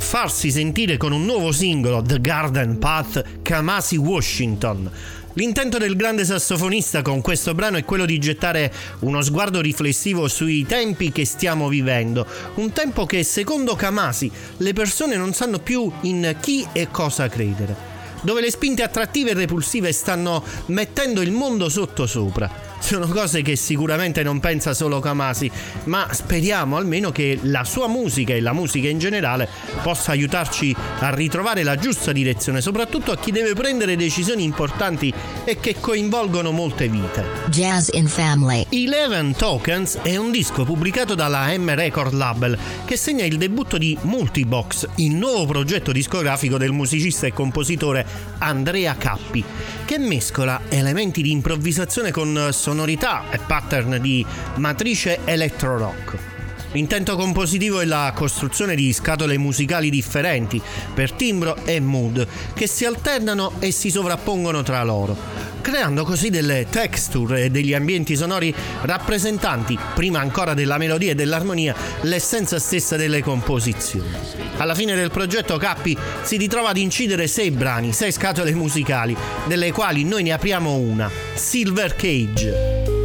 Farsi sentire con un nuovo singolo, The Garden Path, Kamasi Washington. L'intento del grande sassofonista con questo brano è quello di gettare uno sguardo riflessivo sui tempi che stiamo vivendo, un tempo che secondo Kamasi le persone non sanno più in chi e cosa credere, dove le spinte attrattive e repulsive stanno mettendo il mondo sottosopra sono cose che sicuramente non pensa solo Kamasi, ma speriamo almeno che la sua musica e la musica in generale possa aiutarci a ritrovare la giusta direzione, soprattutto a chi deve prendere decisioni importanti e che coinvolgono molte vite. Jazz in Family. Eleven Tokens è un disco pubblicato dalla M Record Label che segna il debutto di Multibox, il nuovo progetto discografico del musicista e compositore Andrea Cappi, che mescola elementi di improvvisazione con sonorità e pattern di matrice electro rock. L'intento compositivo è la costruzione di scatole musicali differenti per timbro e mood che si alternano e si sovrappongono tra loro, creando così delle texture e degli ambienti sonori rappresentanti, prima ancora della melodia e dell'armonia, l'essenza stessa delle composizioni. Alla fine del progetto Cappi si ritrova ad incidere sei brani, sei scatole musicali, delle quali noi ne apriamo una, Silver Cage.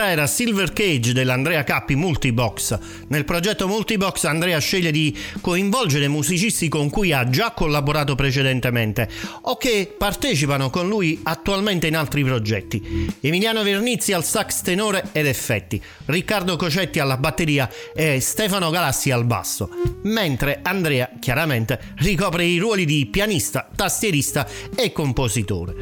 Questa era Silver Cage dell'Andrea Cappi Multibox. Nel progetto Multibox Andrea sceglie di coinvolgere musicisti con cui ha già collaborato precedentemente o che partecipano con lui attualmente in altri progetti. Emiliano Vernizzi al sax tenore ed effetti, Riccardo Cocetti alla batteria e Stefano Galassi al basso, mentre Andrea chiaramente ricopre i ruoli di pianista, tastierista e compositore.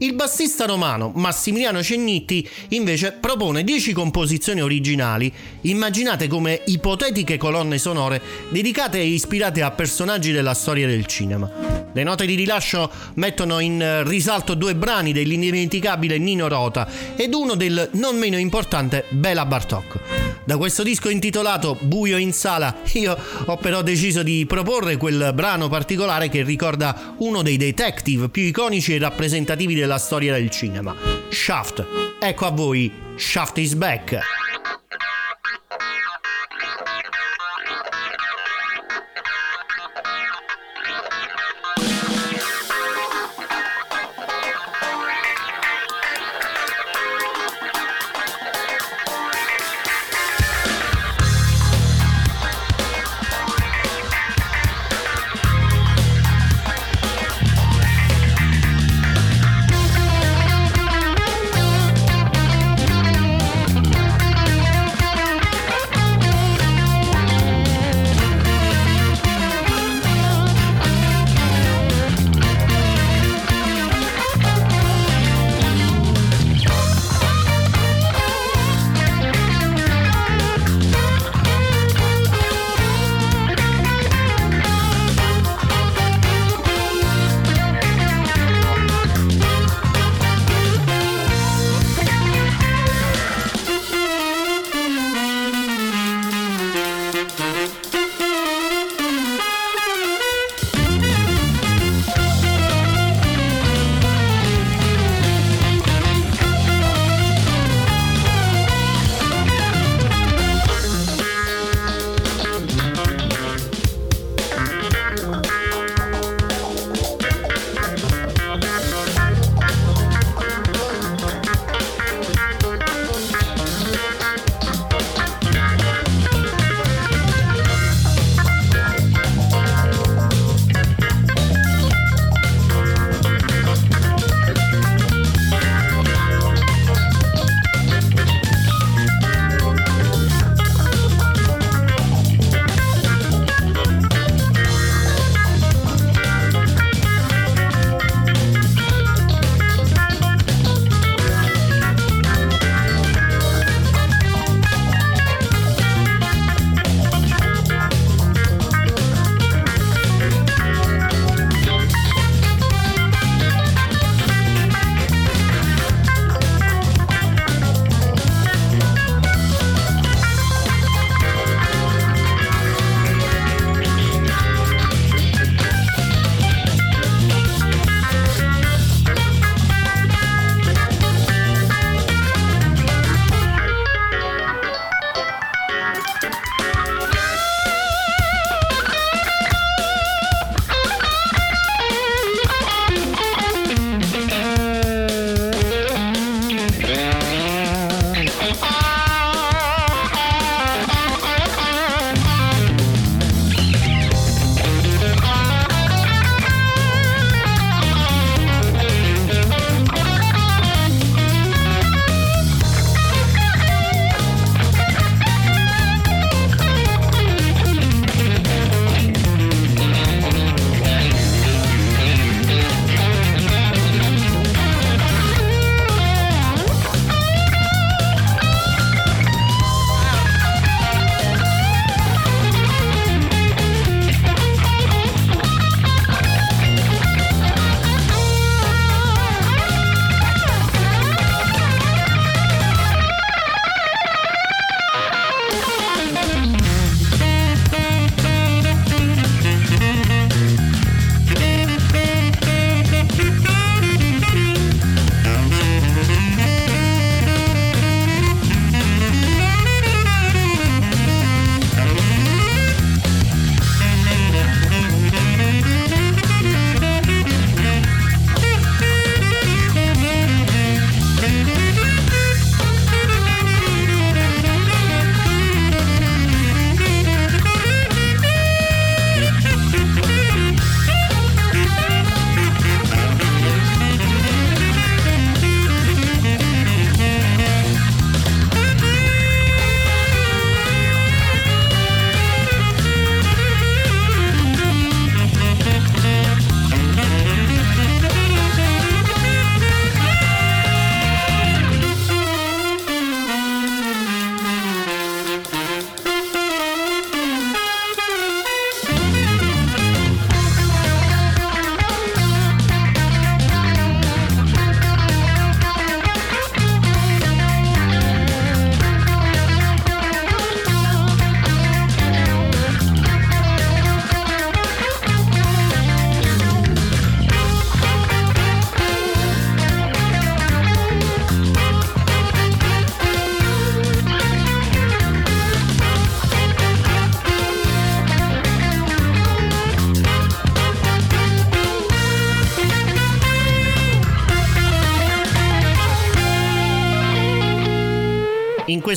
Il bassista romano Massimiliano Cegnitti invece propone 10 composizioni originali, immaginate come ipotetiche colonne sonore dedicate e ispirate a personaggi della storia del cinema. Le note di rilascio mettono in risalto due brani dell'indimenticabile Nino Rota ed uno del non meno importante Bela Bartok. Da questo disco intitolato Buio in sala, io ho però deciso di proporre quel brano particolare che ricorda uno dei detective più iconici e rappresentativi della storia del cinema, Shaft. Ecco a voi Shaft is back.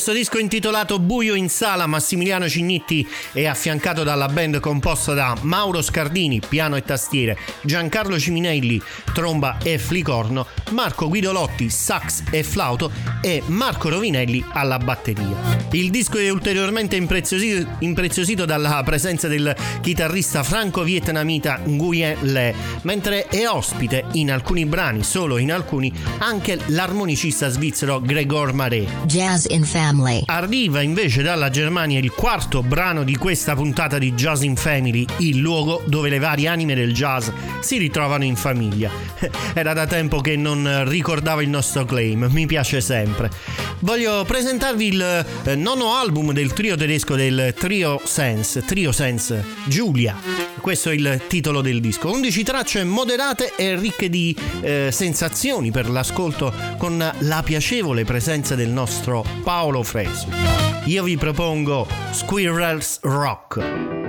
Questo disco intitolato Buio in sala, Massimiliano Cignitti è affiancato dalla band composta da Mauro Scardini, piano e tastiere, Giancarlo Ciminelli, tromba e flicorno, Marco Guidolotti, sax e flauto e Marco Rovinelli alla batteria. Il disco è ulteriormente impreziosito, impreziosito dalla presenza del chitarrista franco-vietnamita Nguyen Le, mentre è ospite in alcuni brani, solo in alcuni, anche l'armonicista svizzero Gregor Mare. Jazz in Family. Arriva invece dalla Germania il quarto brano di questa puntata di Jazz in Family, il luogo dove le varie anime del jazz si ritrovano in famiglia. Era da tempo che non ricordavo il nostro claim, mi piace sempre. Voglio presentarvi il eh, nono album del trio tedesco del Trio Sense, Trio Sense, Giulia. Questo è il titolo del disco. 11 tracce moderate e ricche di eh, sensazioni per l'ascolto con la piacevole presenza del nostro Paolo Fresu. Io vi propongo Squirrels Rock.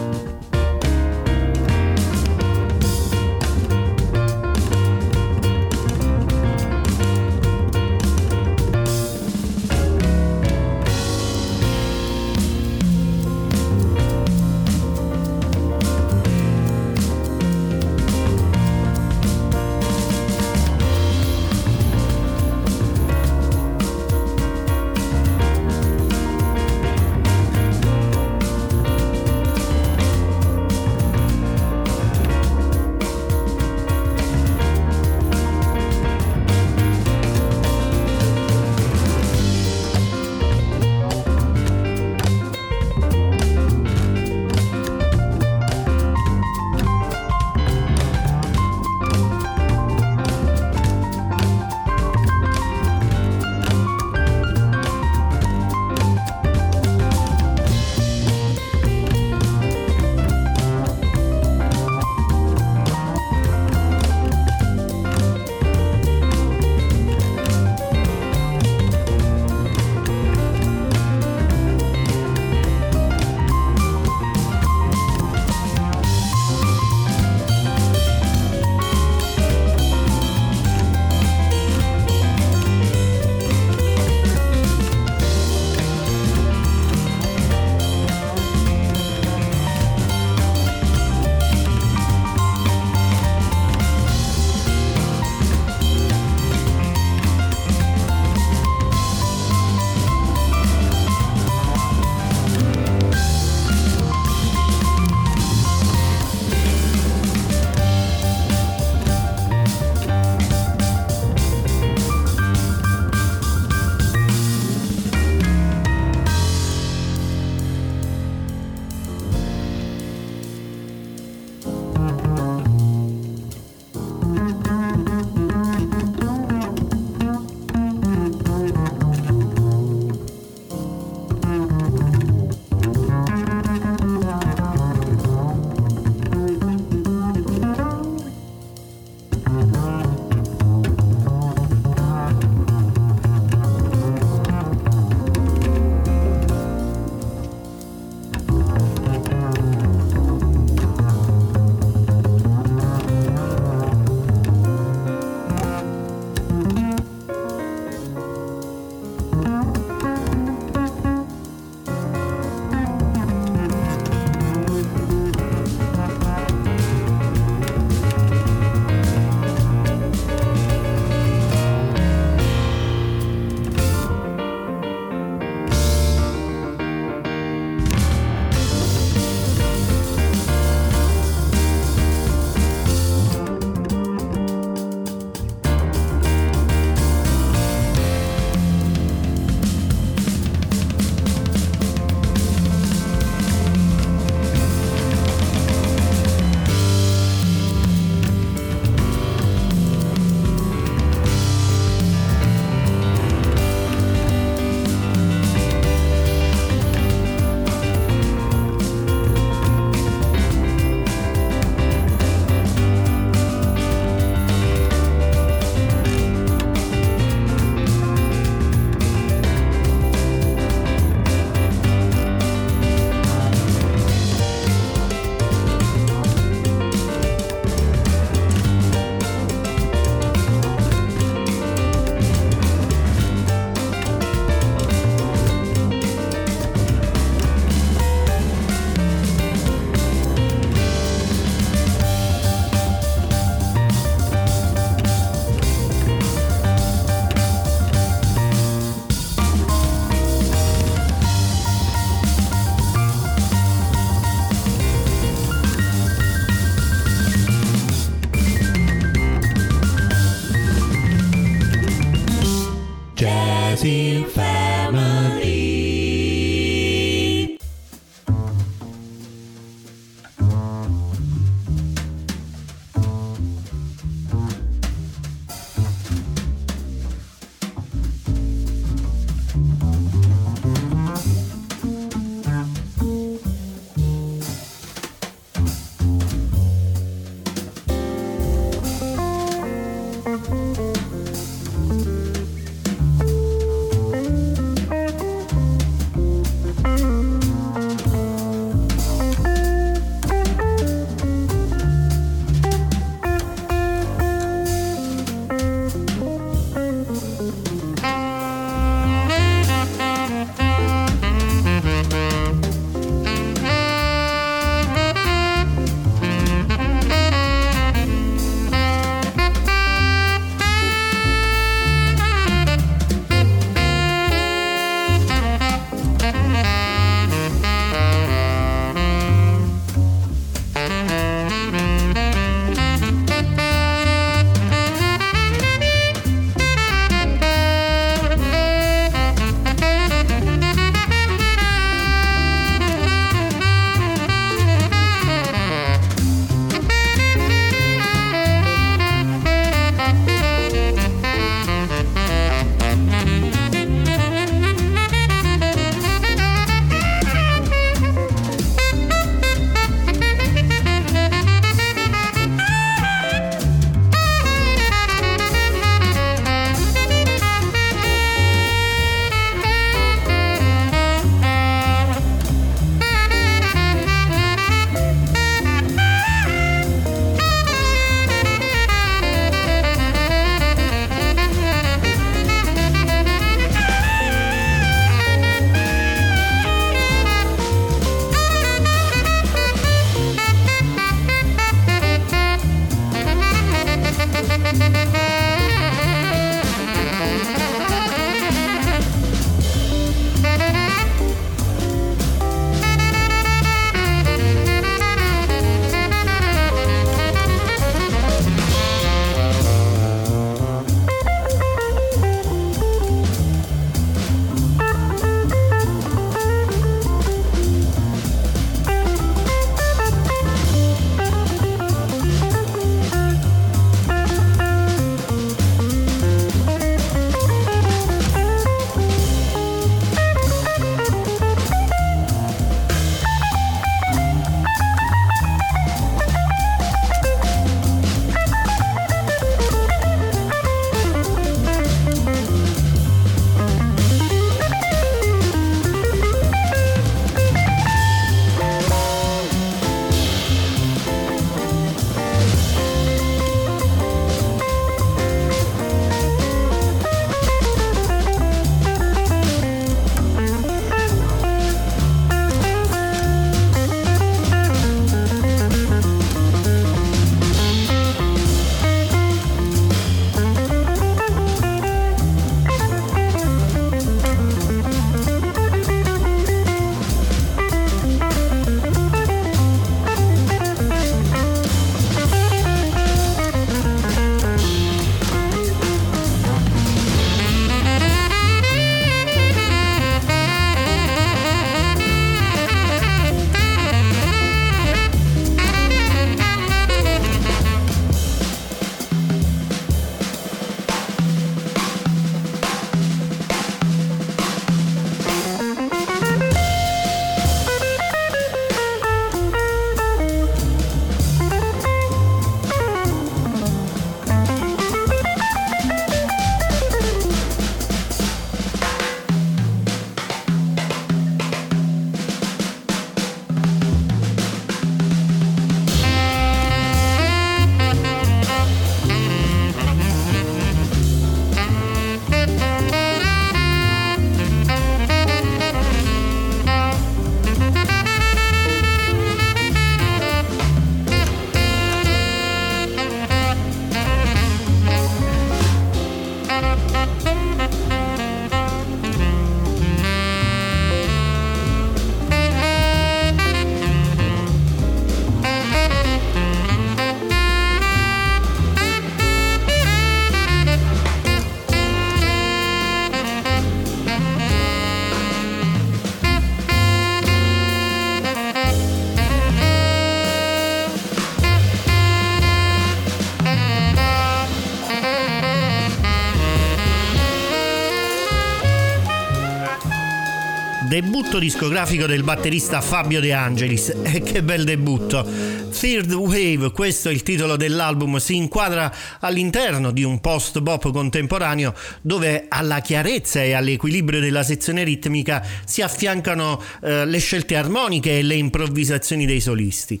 Debutto discografico del batterista Fabio De Angelis. E che bel debutto! Third Wave, questo è il titolo dell'album, si inquadra all'interno di un post-bop contemporaneo dove alla chiarezza e all'equilibrio della sezione ritmica si affiancano eh, le scelte armoniche e le improvvisazioni dei solisti.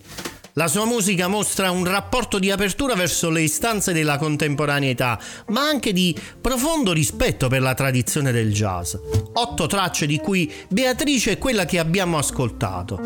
La sua musica mostra un rapporto di apertura verso le istanze della contemporaneità, ma anche di profondo rispetto per la tradizione del jazz. Otto tracce di cui Beatrice è quella che abbiamo ascoltato.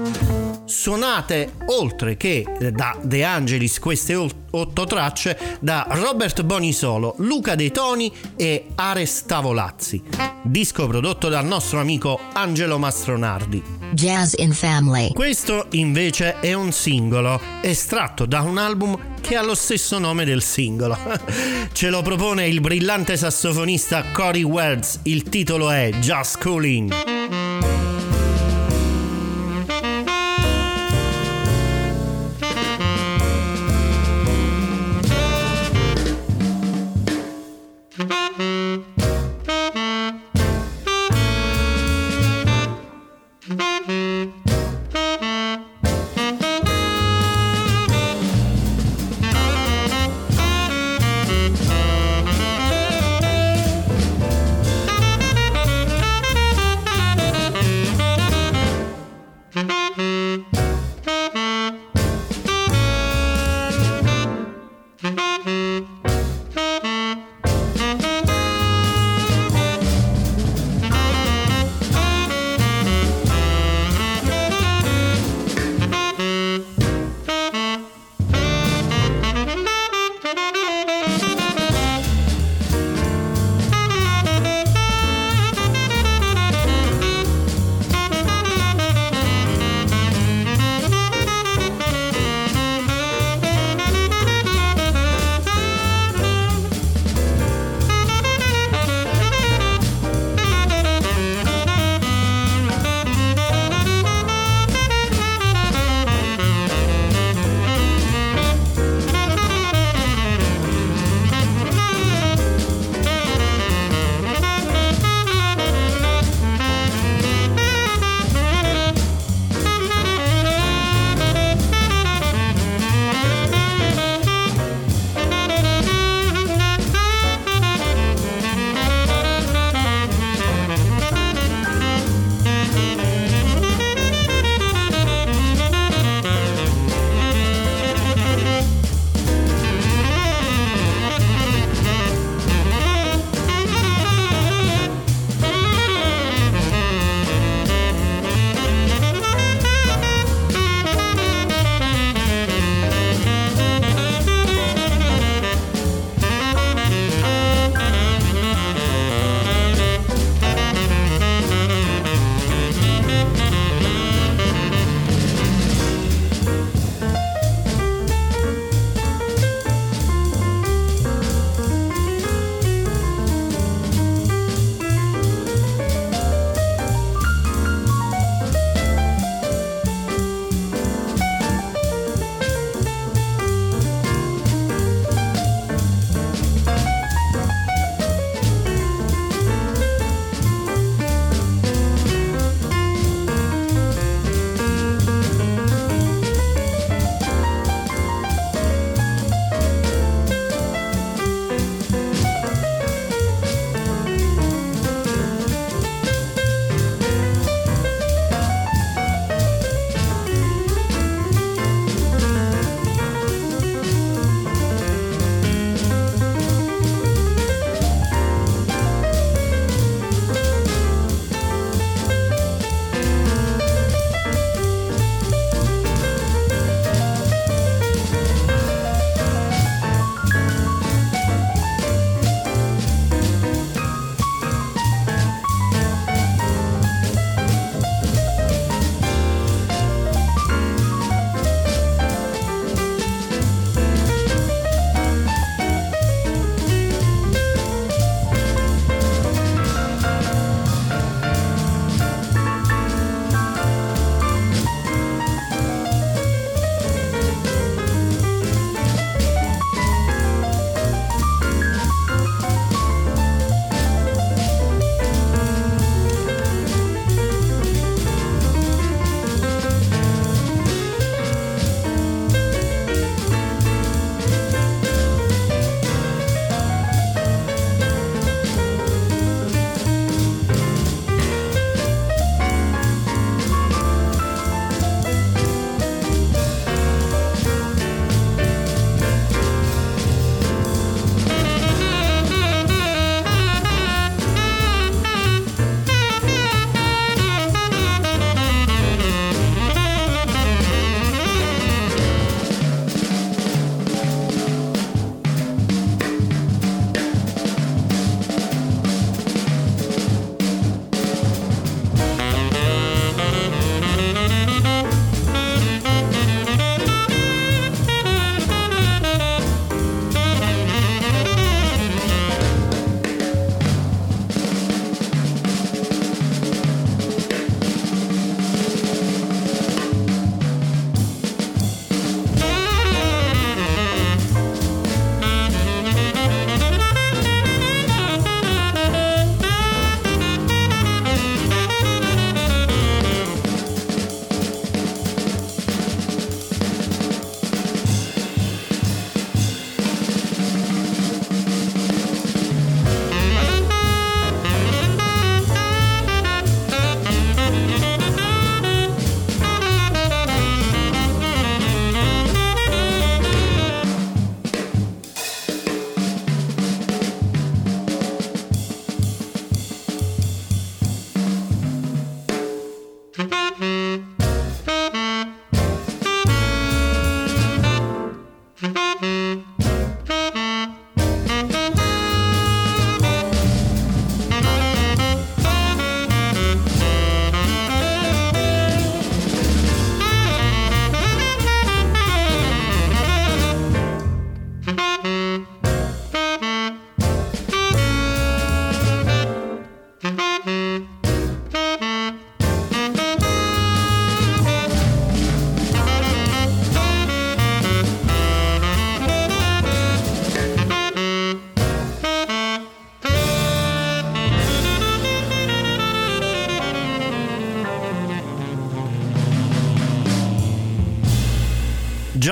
Suonate oltre che da De Angelis queste otto tracce da Robert Bonisolo, Luca De Toni e Ares Tavolazzi. Disco prodotto dal nostro amico Angelo Mastronardi. Jazz in Family. Questo invece è un singolo estratto da un album che ha lo stesso nome del singolo. Ce lo propone il brillante sassofonista Cory Words, il titolo è Just Cooling.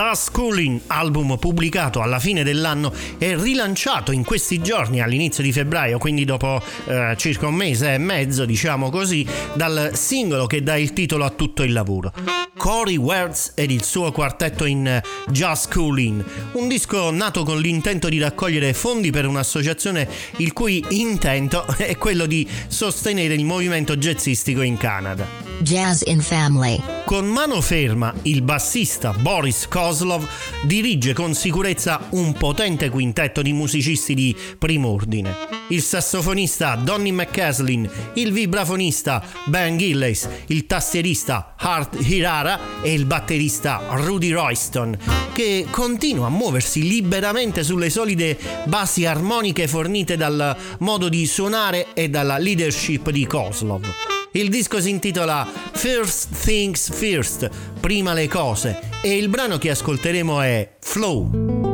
Just Cooling, album pubblicato alla fine dell'anno e rilanciato in questi giorni all'inizio di febbraio, quindi dopo eh, circa un mese e mezzo, diciamo così, dal singolo che dà il titolo a tutto il lavoro. Corey Wertz ed il suo quartetto in Just Cooling, un disco nato con l'intento di raccogliere fondi per un'associazione il cui intento è quello di sostenere il movimento jazzistico in Canada. Jazz in Family. Con mano ferma, il bassista Boris Kozlov dirige con sicurezza un potente quintetto di musicisti di prim'ordine. Il sassofonista Donny McCaslin, il vibrafonista Ben Gillis, il tastierista Hart Hirara e il batterista Rudy Royston, che continua a muoversi liberamente sulle solide basi armoniche fornite dal modo di suonare e dalla leadership di Kozlov. Il disco si intitola First Things First, prima le cose, e il brano che ascolteremo è Flow.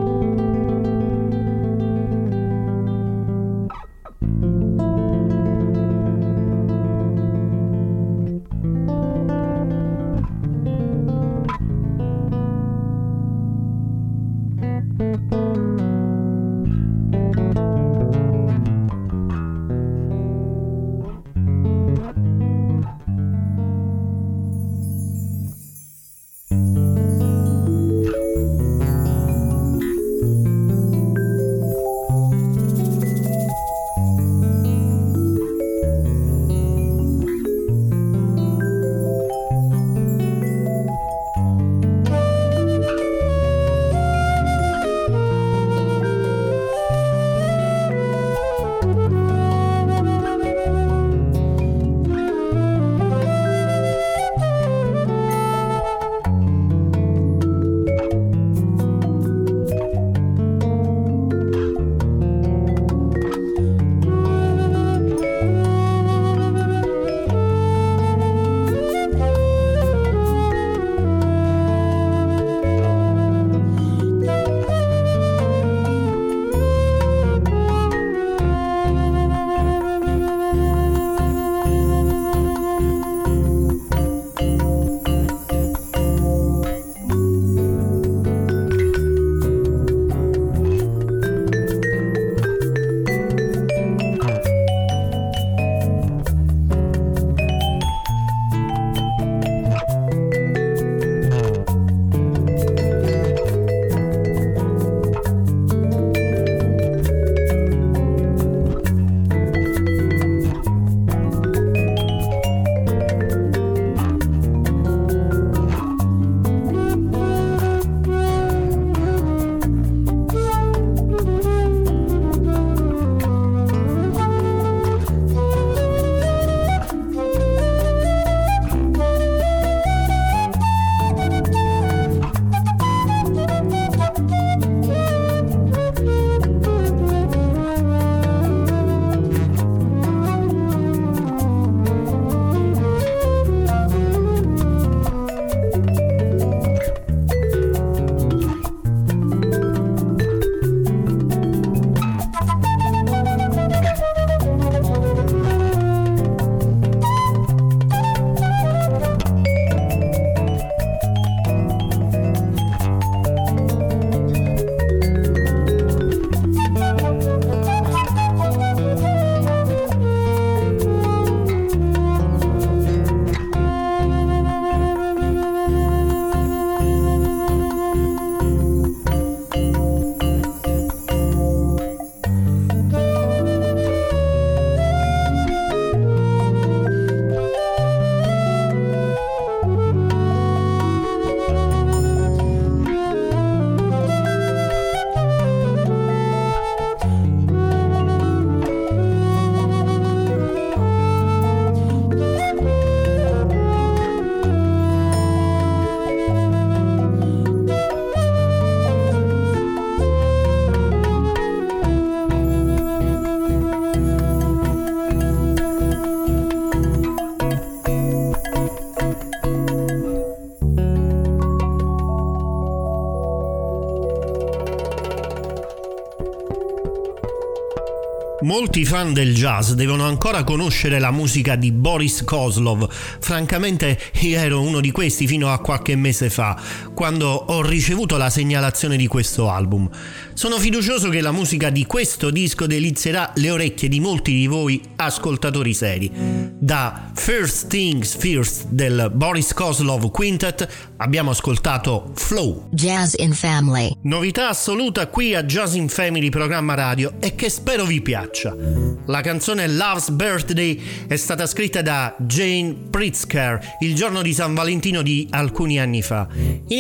Molti fan del jazz devono ancora conoscere la musica di Boris Kozlov. Francamente io ero uno di questi fino a qualche mese fa, quando ho ricevuto la segnalazione di questo album. Sono fiducioso che la musica di questo disco delizierà le orecchie di molti di voi ascoltatori seri. Da First Things First del Boris Kozlov Quintet abbiamo ascoltato Flow. Jazz in Family. Novità assoluta qui a Jazz in Family programma radio e che spero vi piaccia. La canzone Love's Birthday è stata scritta da Jane Pritzker il giorno di San Valentino di alcuni anni fa.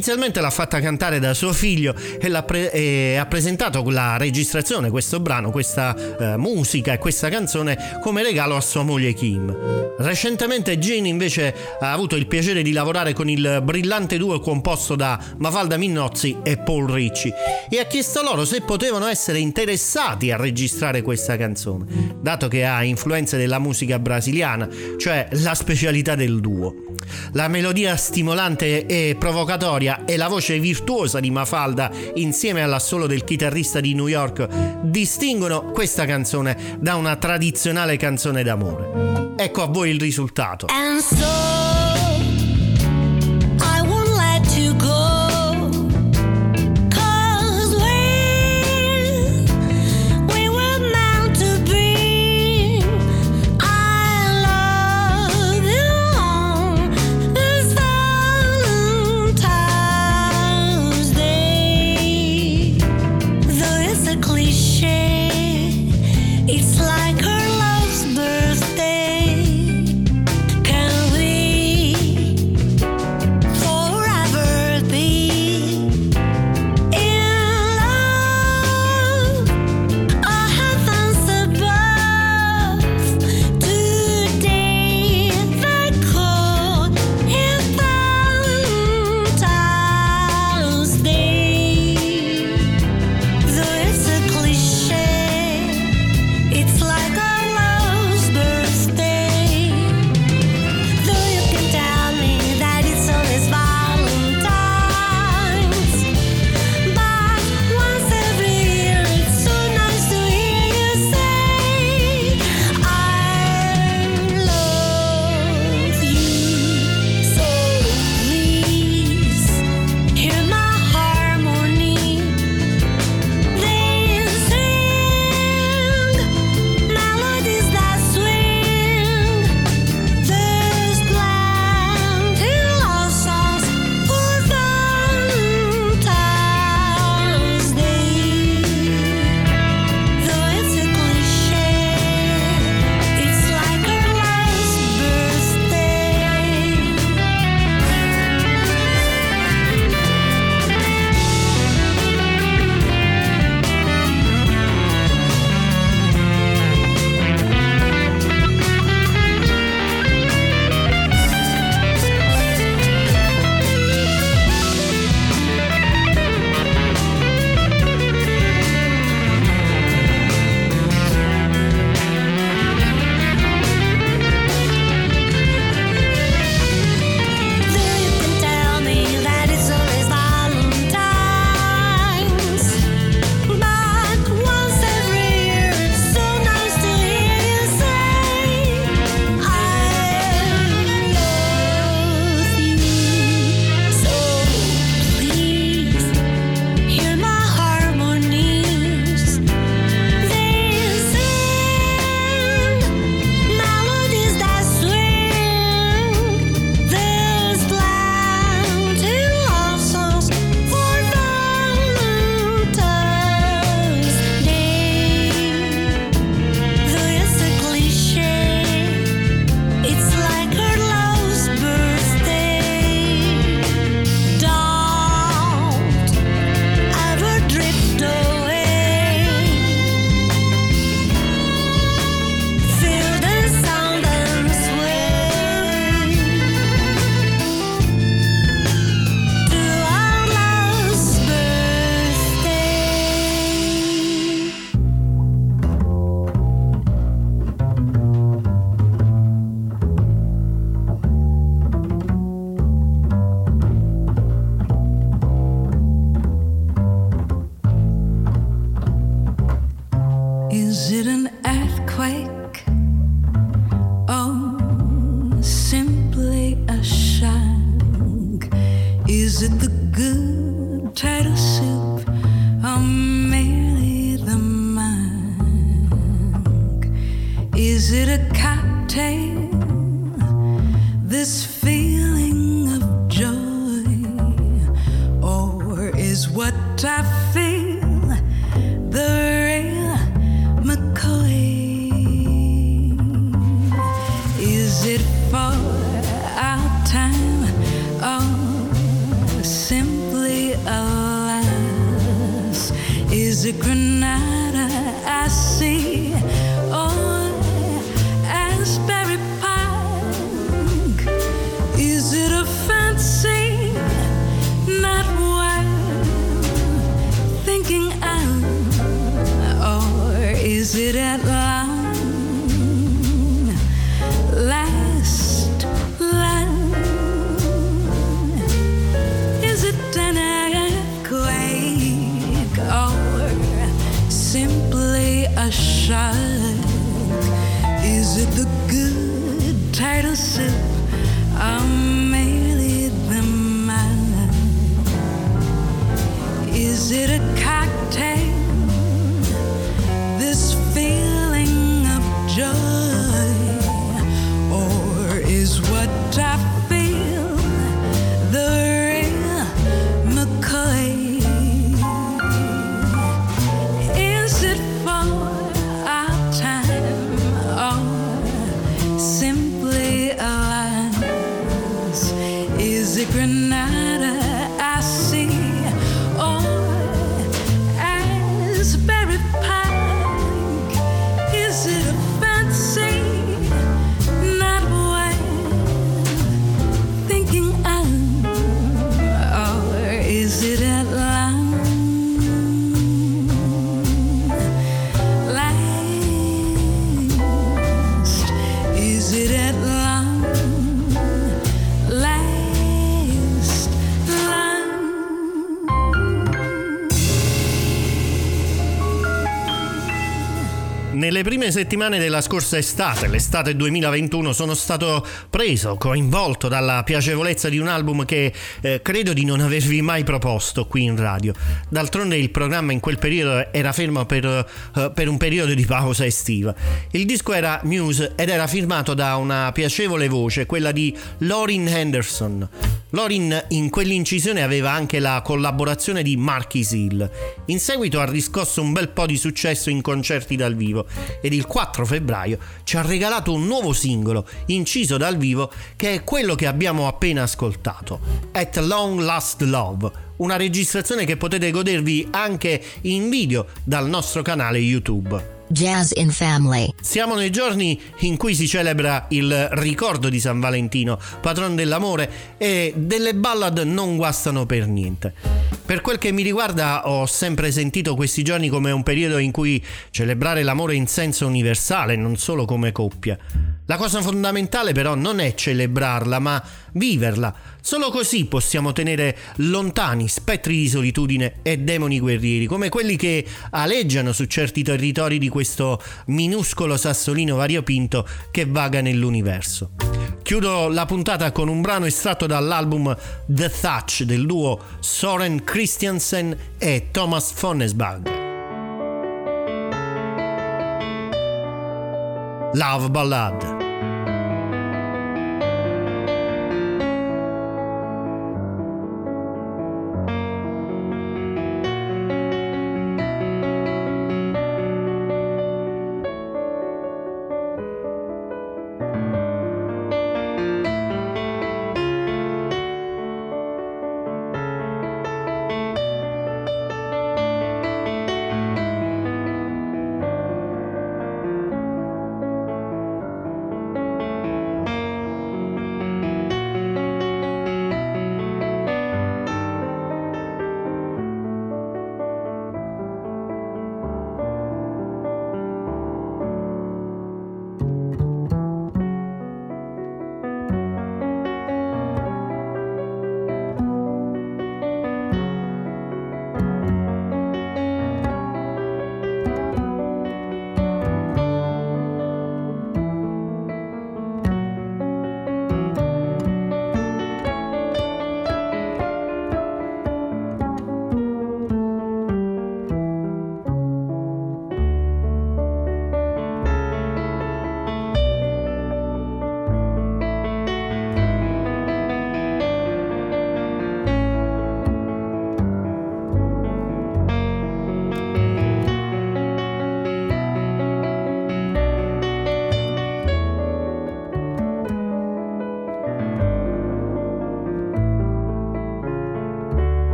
Inizialmente l'ha fatta cantare da suo figlio e, pre- e ha presentato la registrazione, questo brano, questa eh, musica e questa canzone come regalo a sua moglie Kim. Recentemente Jane invece ha avuto il piacere di lavorare con il brillante duo composto da Mafalda Minnozzi e Paul Ricci e ha chiesto loro se potevano essere interessati a registrare questa canzone, dato che ha influenze della musica brasiliana, cioè la specialità del duo. La melodia stimolante e provocatoria e la voce virtuosa di Mafalda insieme all'assolo del chitarrista di New York distinguono questa canzone da una tradizionale canzone d'amore. Ecco a voi il risultato. And so Settimane della scorsa estate, l'estate 2021, sono stato preso, coinvolto dalla piacevolezza di un album che eh, credo di non avervi mai proposto qui in radio. D'altronde il programma in quel periodo era fermo per, eh, per un periodo di pausa estiva. Il disco era Muse ed era firmato da una piacevole voce, quella di Lorin Henderson. Lorin in quell'incisione aveva anche la collaborazione di Marquis Hill. In seguito ha riscosso un bel po' di successo in concerti dal vivo ed il 4 febbraio ci ha regalato un nuovo singolo inciso dal vivo che è quello che abbiamo appena ascoltato, At Long Last Love, una registrazione che potete godervi anche in video dal nostro canale YouTube. Jazz in Family. Siamo nei giorni in cui si celebra il ricordo di San Valentino, patron dell'amore, e delle ballad non guastano per niente. Per quel che mi riguarda, ho sempre sentito questi giorni come un periodo in cui celebrare l'amore in senso universale, non solo come coppia. La cosa fondamentale però non è celebrarla, ma viverla. Solo così possiamo tenere lontani spettri di solitudine e demoni guerrieri, come quelli che aleggiano su certi territori di questo minuscolo sassolino variopinto che vaga nell'universo. Chiudo la puntata con un brano estratto dall'album The Thatch del duo Soren Christiansen e Thomas Fonnesbag. Love Ballad.